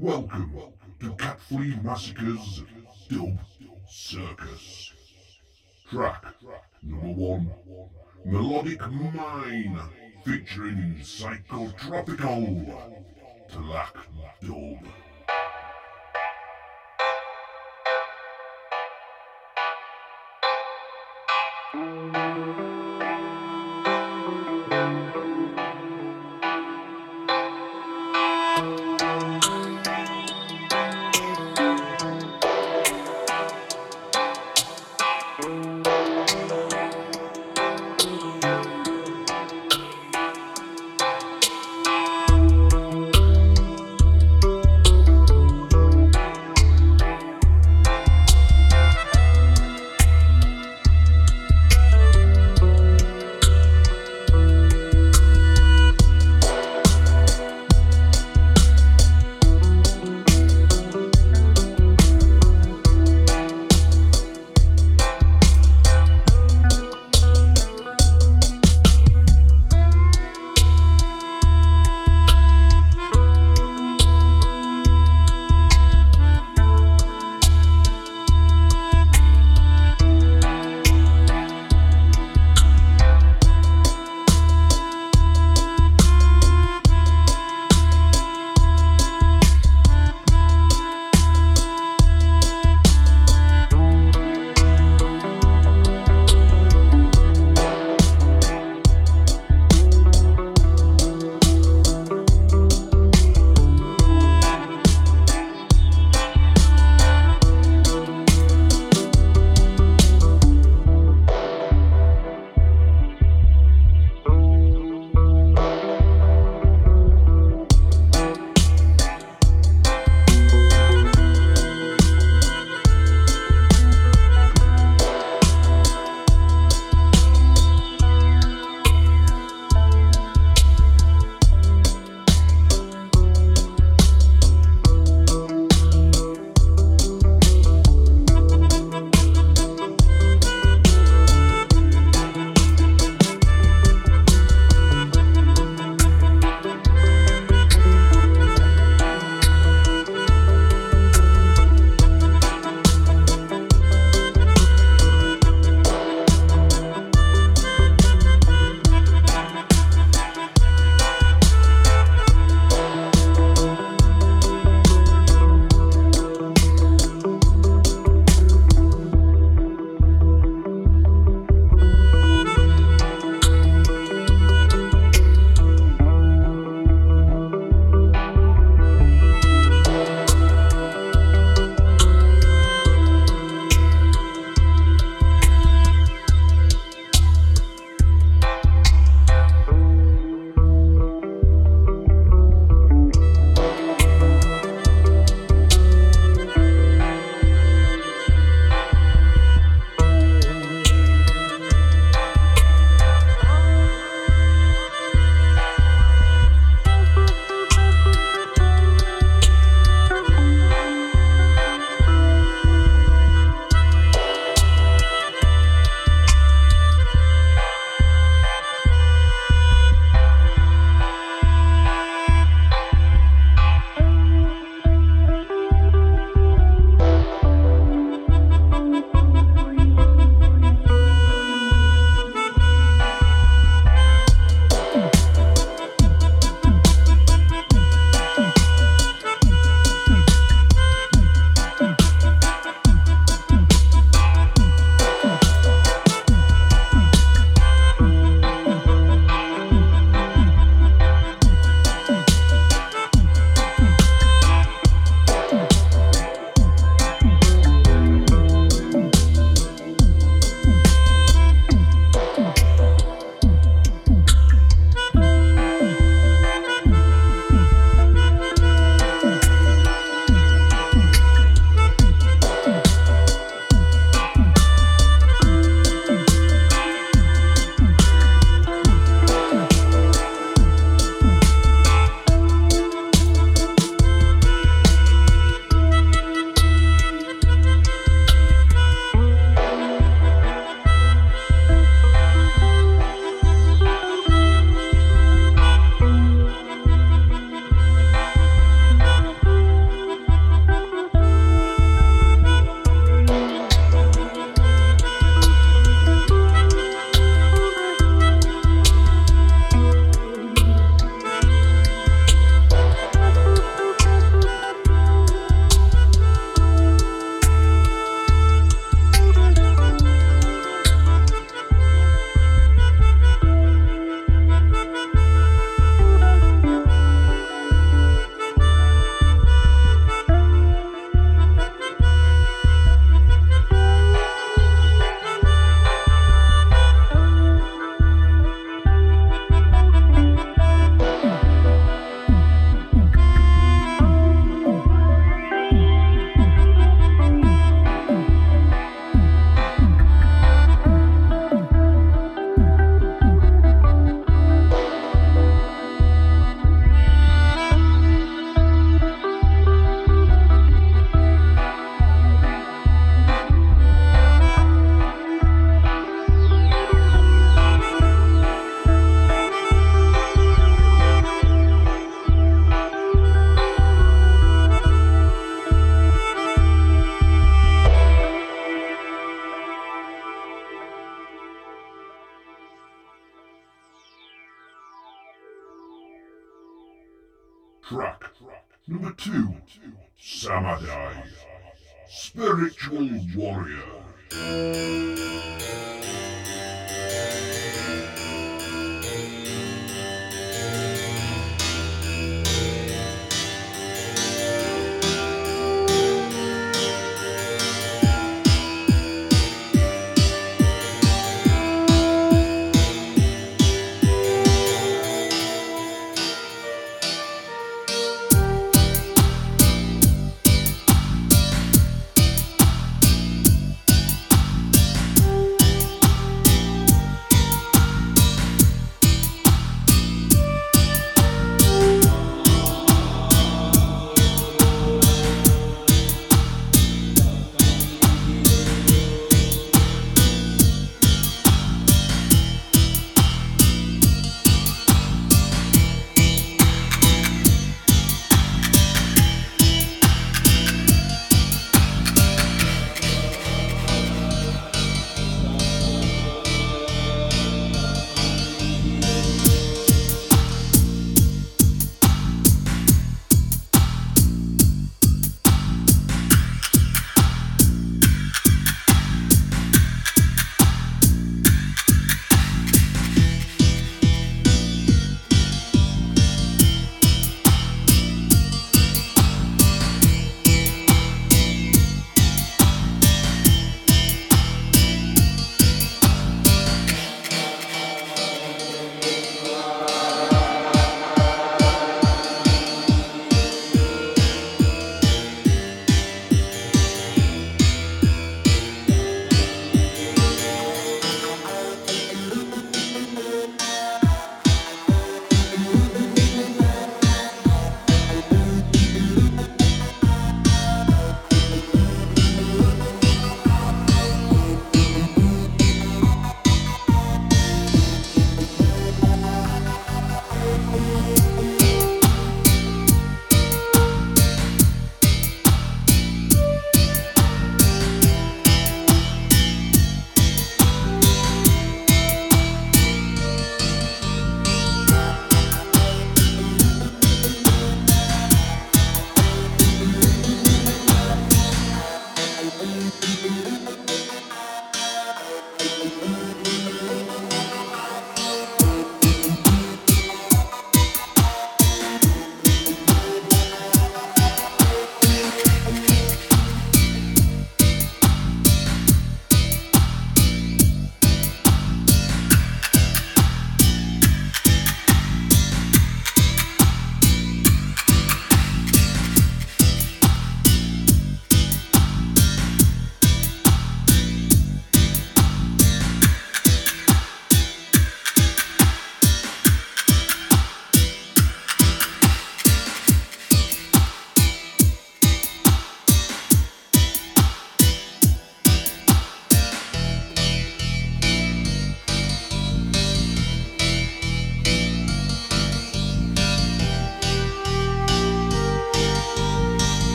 Welcome to Cat Flea Massacre's Dub Circus. Track number one Melodic Mine featuring Psychotropical Black Dub.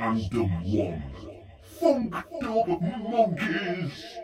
And the One, Funk Dub Monkeys.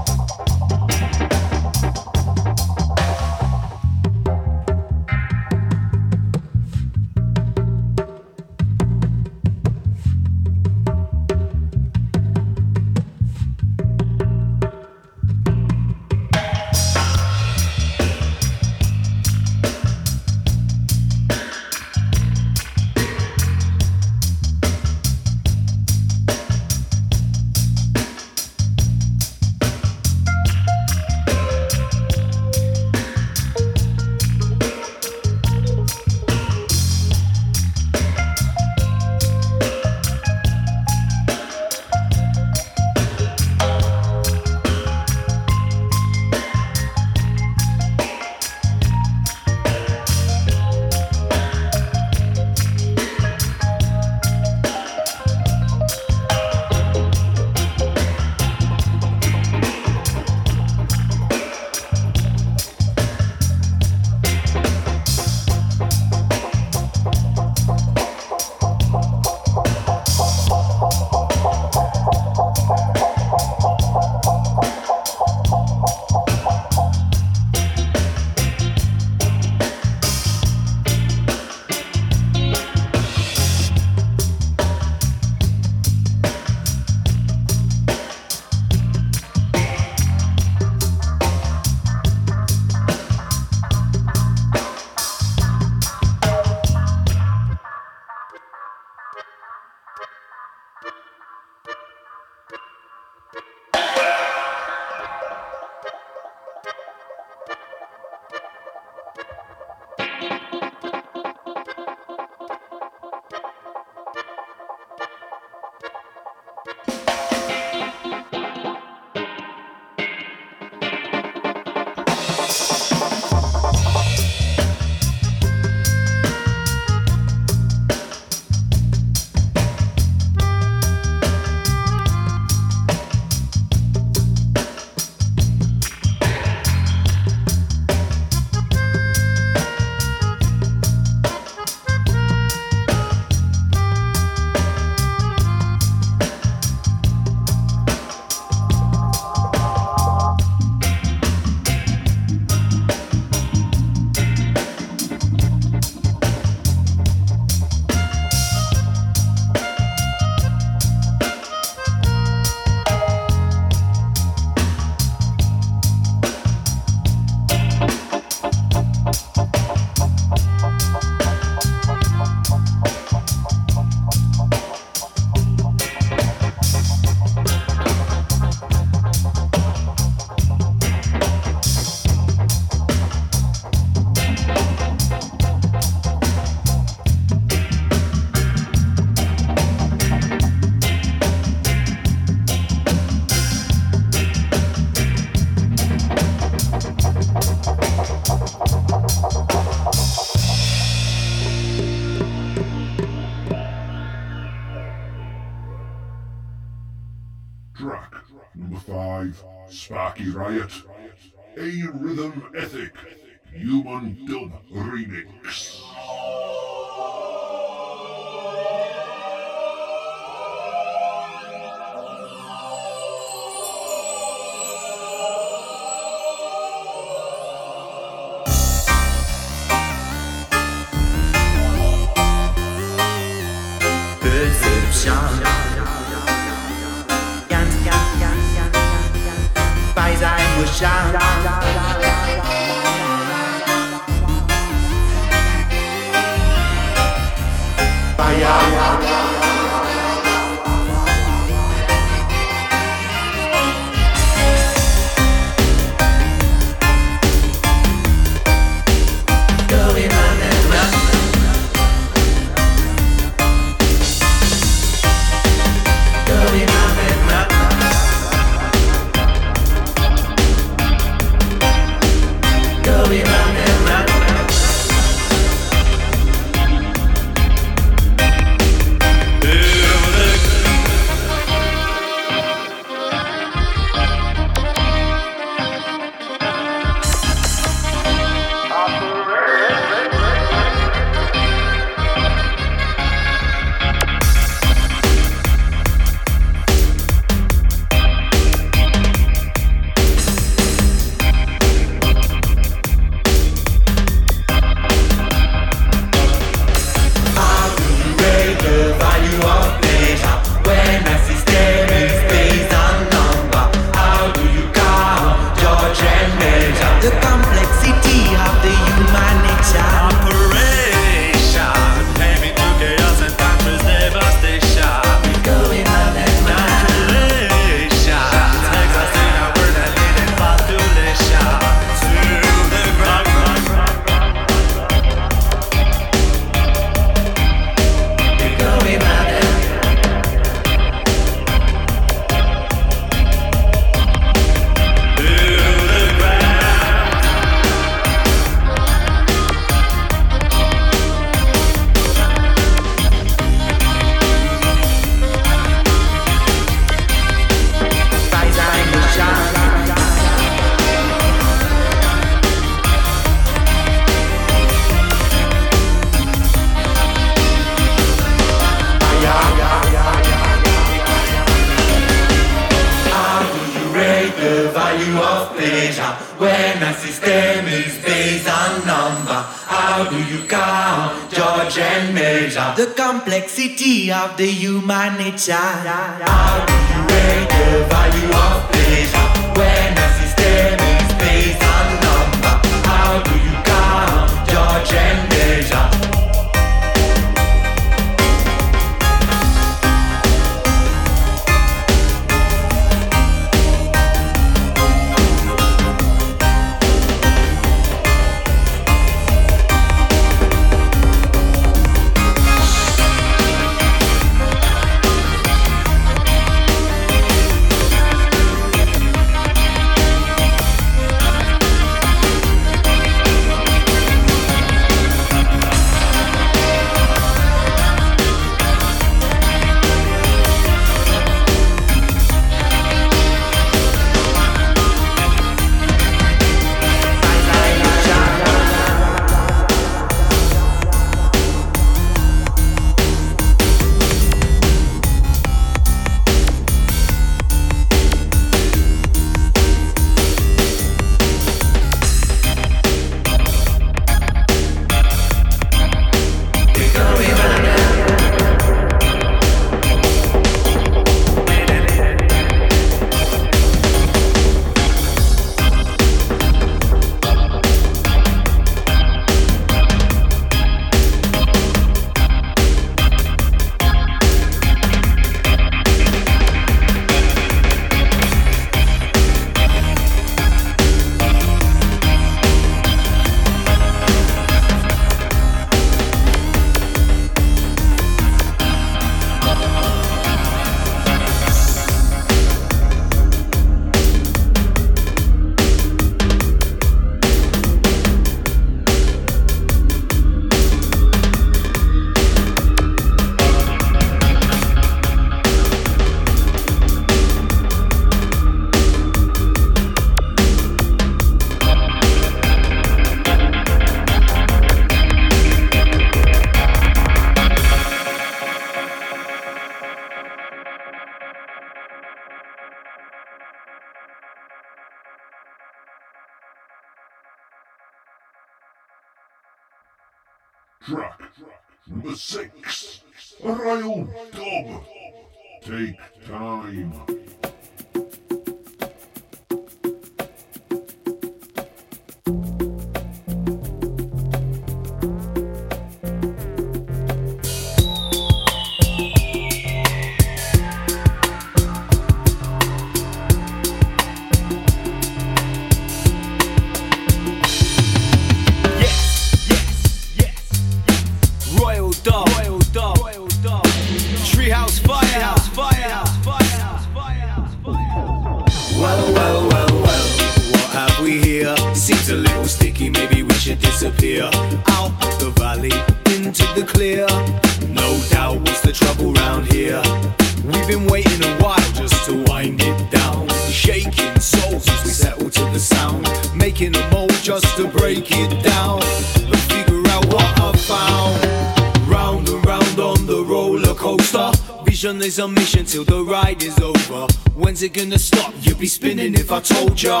Is a mission till the ride is over. When's it gonna stop? You'd be spinning if I told ya.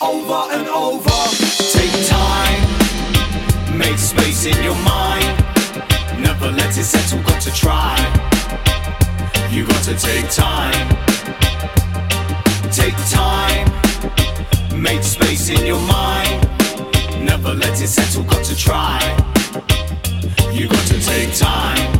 Over and over. Take time. Make space in your mind. Never let it settle, got to try. You got to take time. Take time. Make space in your mind. Never let it settle, got to try. You got to take time.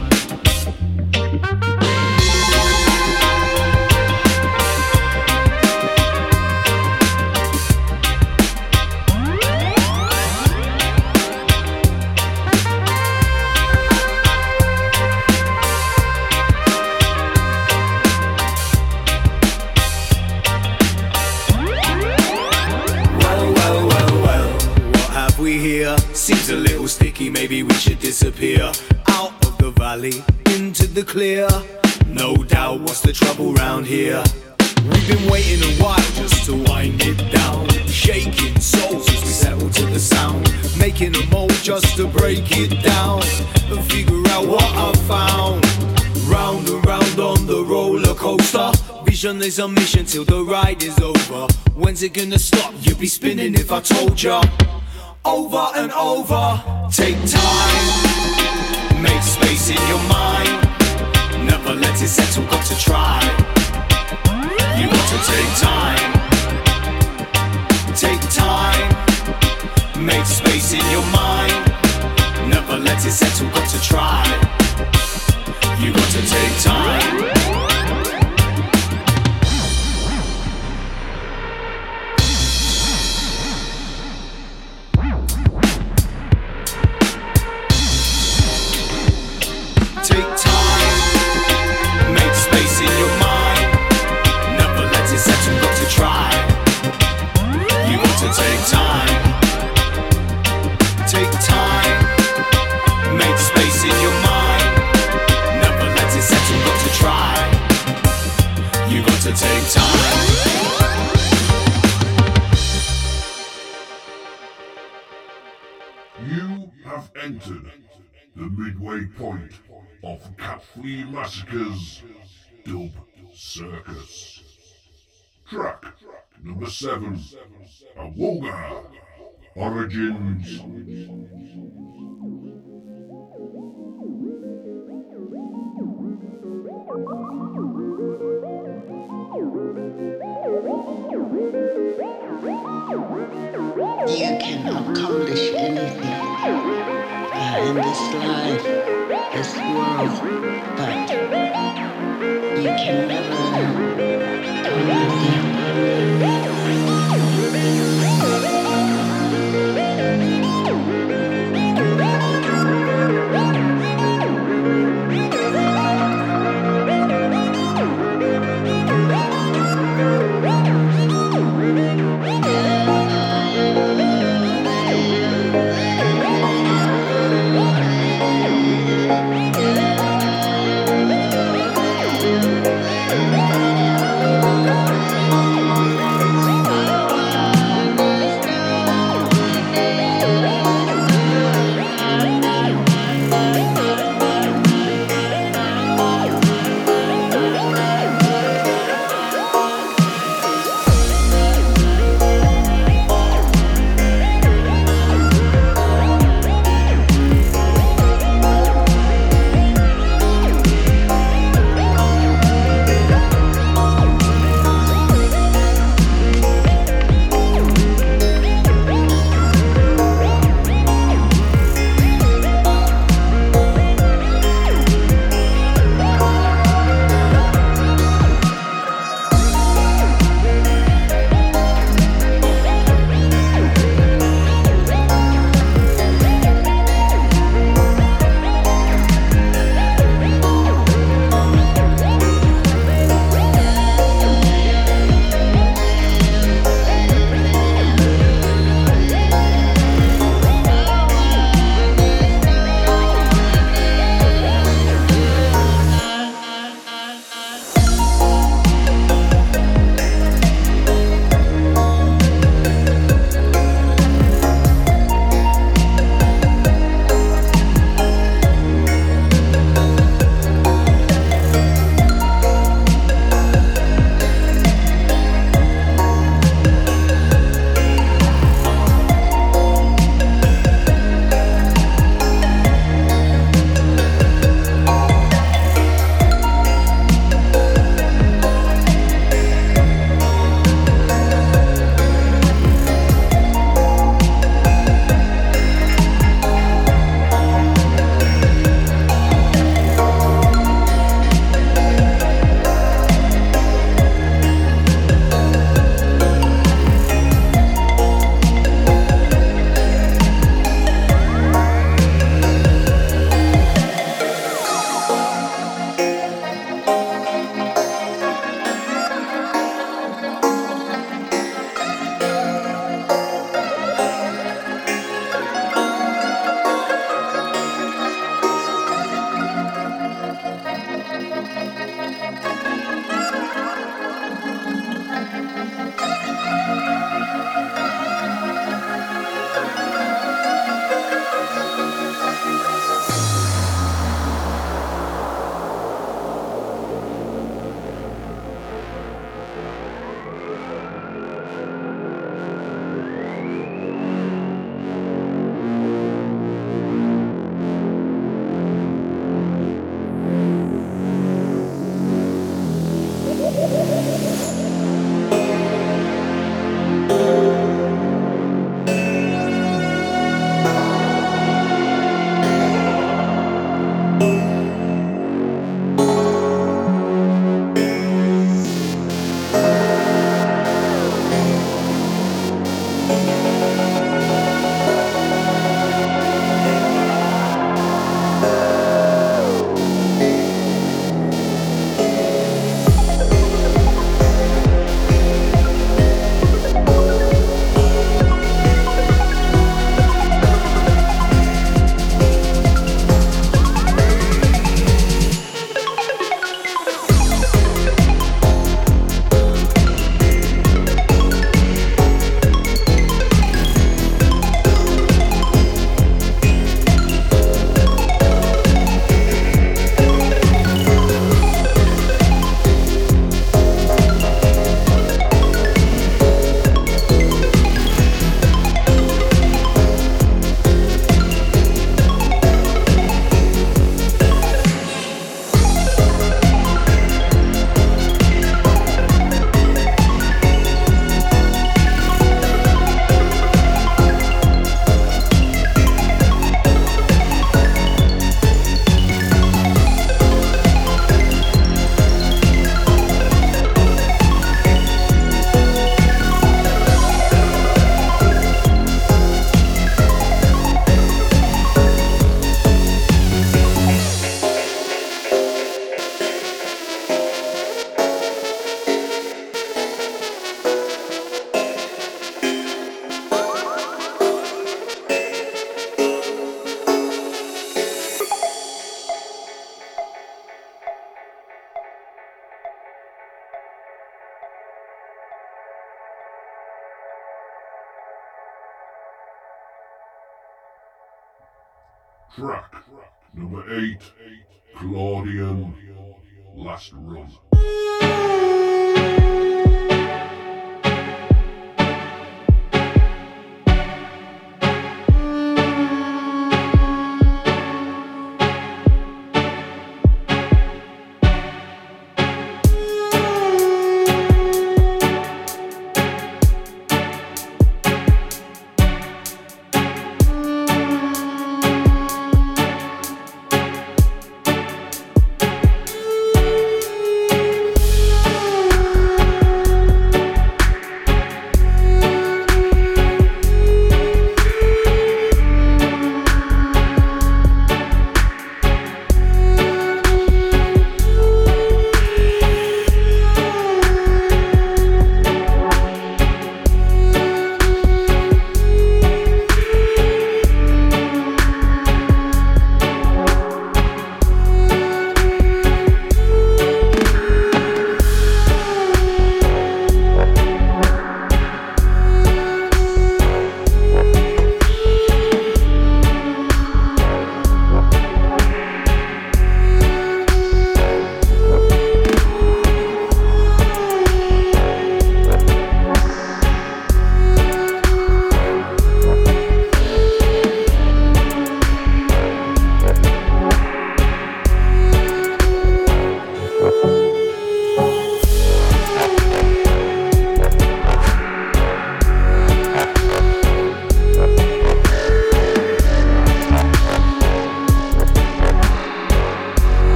Valley, into the clear. No doubt, what's the trouble round here? We've been waiting a while just to wind it down. Shaking souls as we settle to the sound. Making a mold just to break it down. And figure out what I found. Round and round on the roller coaster. Vision is a mission till the ride is over. When's it gonna stop? You'd be spinning if I told ya. Over and over. Take time. Make space in your mind. Never let it settle, got to try. You got to take time. Take time. Make space in your mind. Never let it settle, got to try. You got to take time. To take time. You have entered the midway point of Cat Flea Massacre's Dub Circus. Track number seven, Awoga Origins. You can accomplish anything in this life, this world, but you can never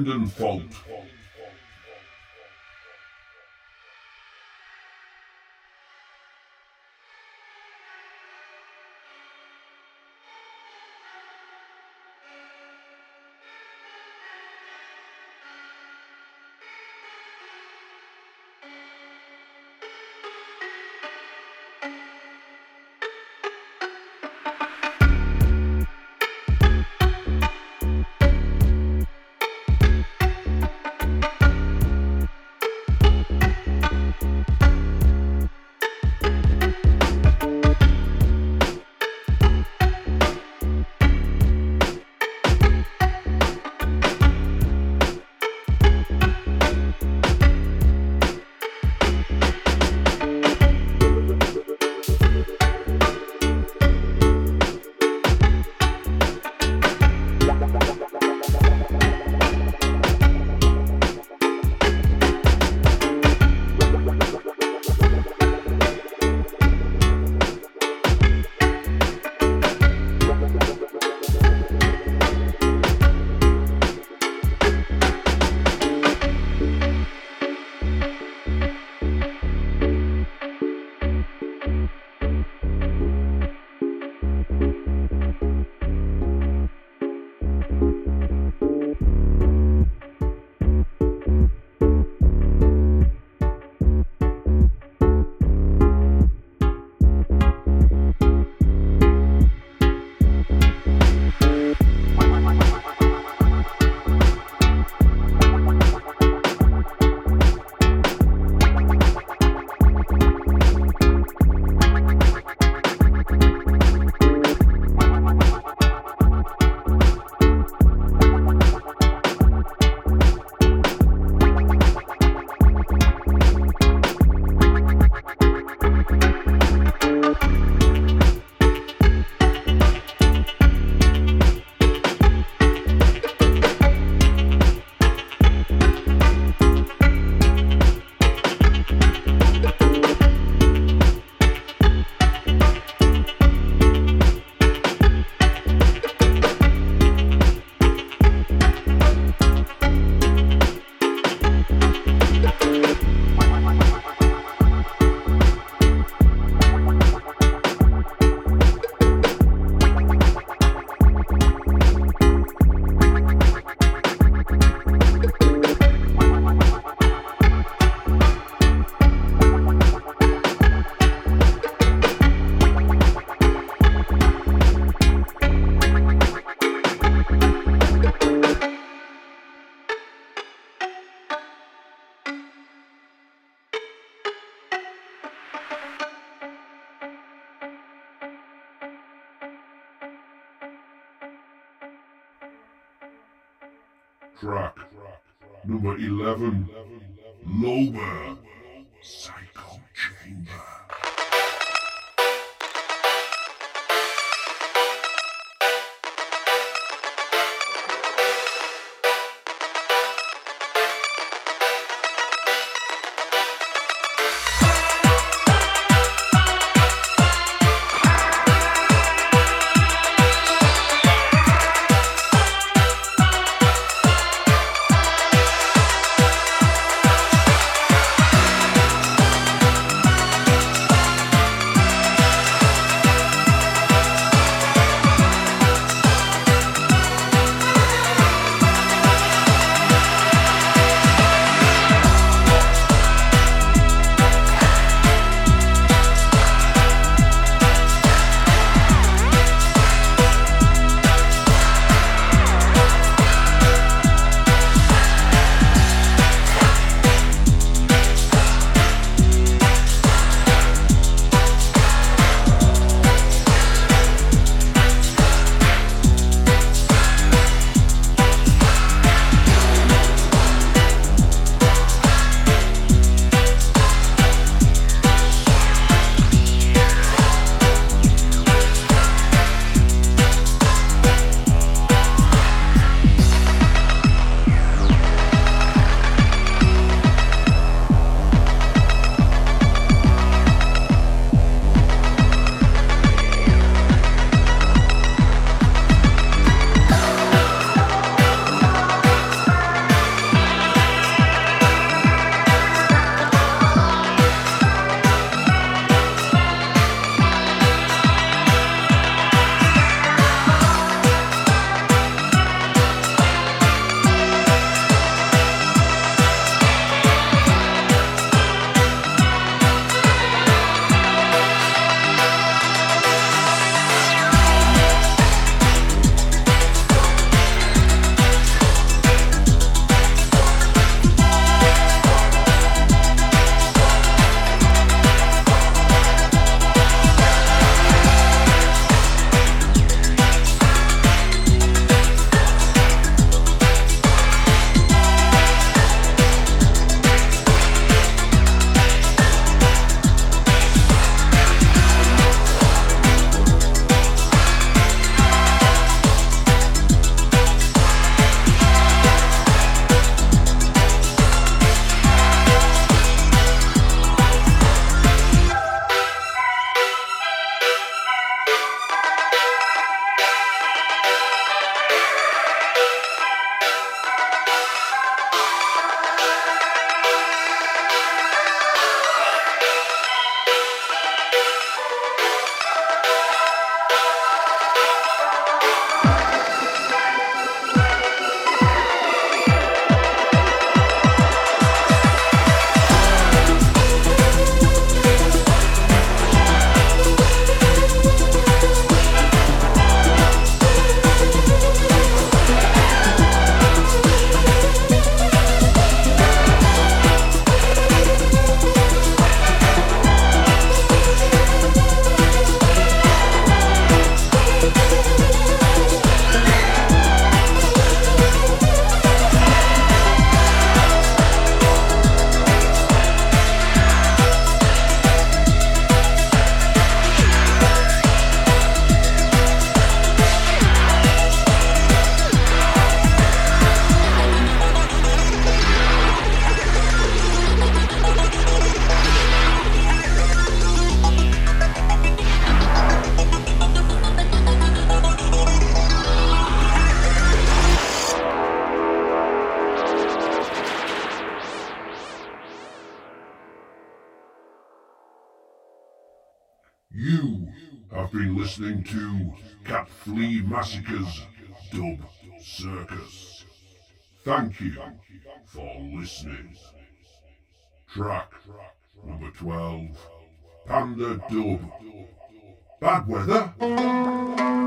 Tendon fault. Number 11. Lober. Thank you for listening. Track number 12 Panda Dub. Bad weather.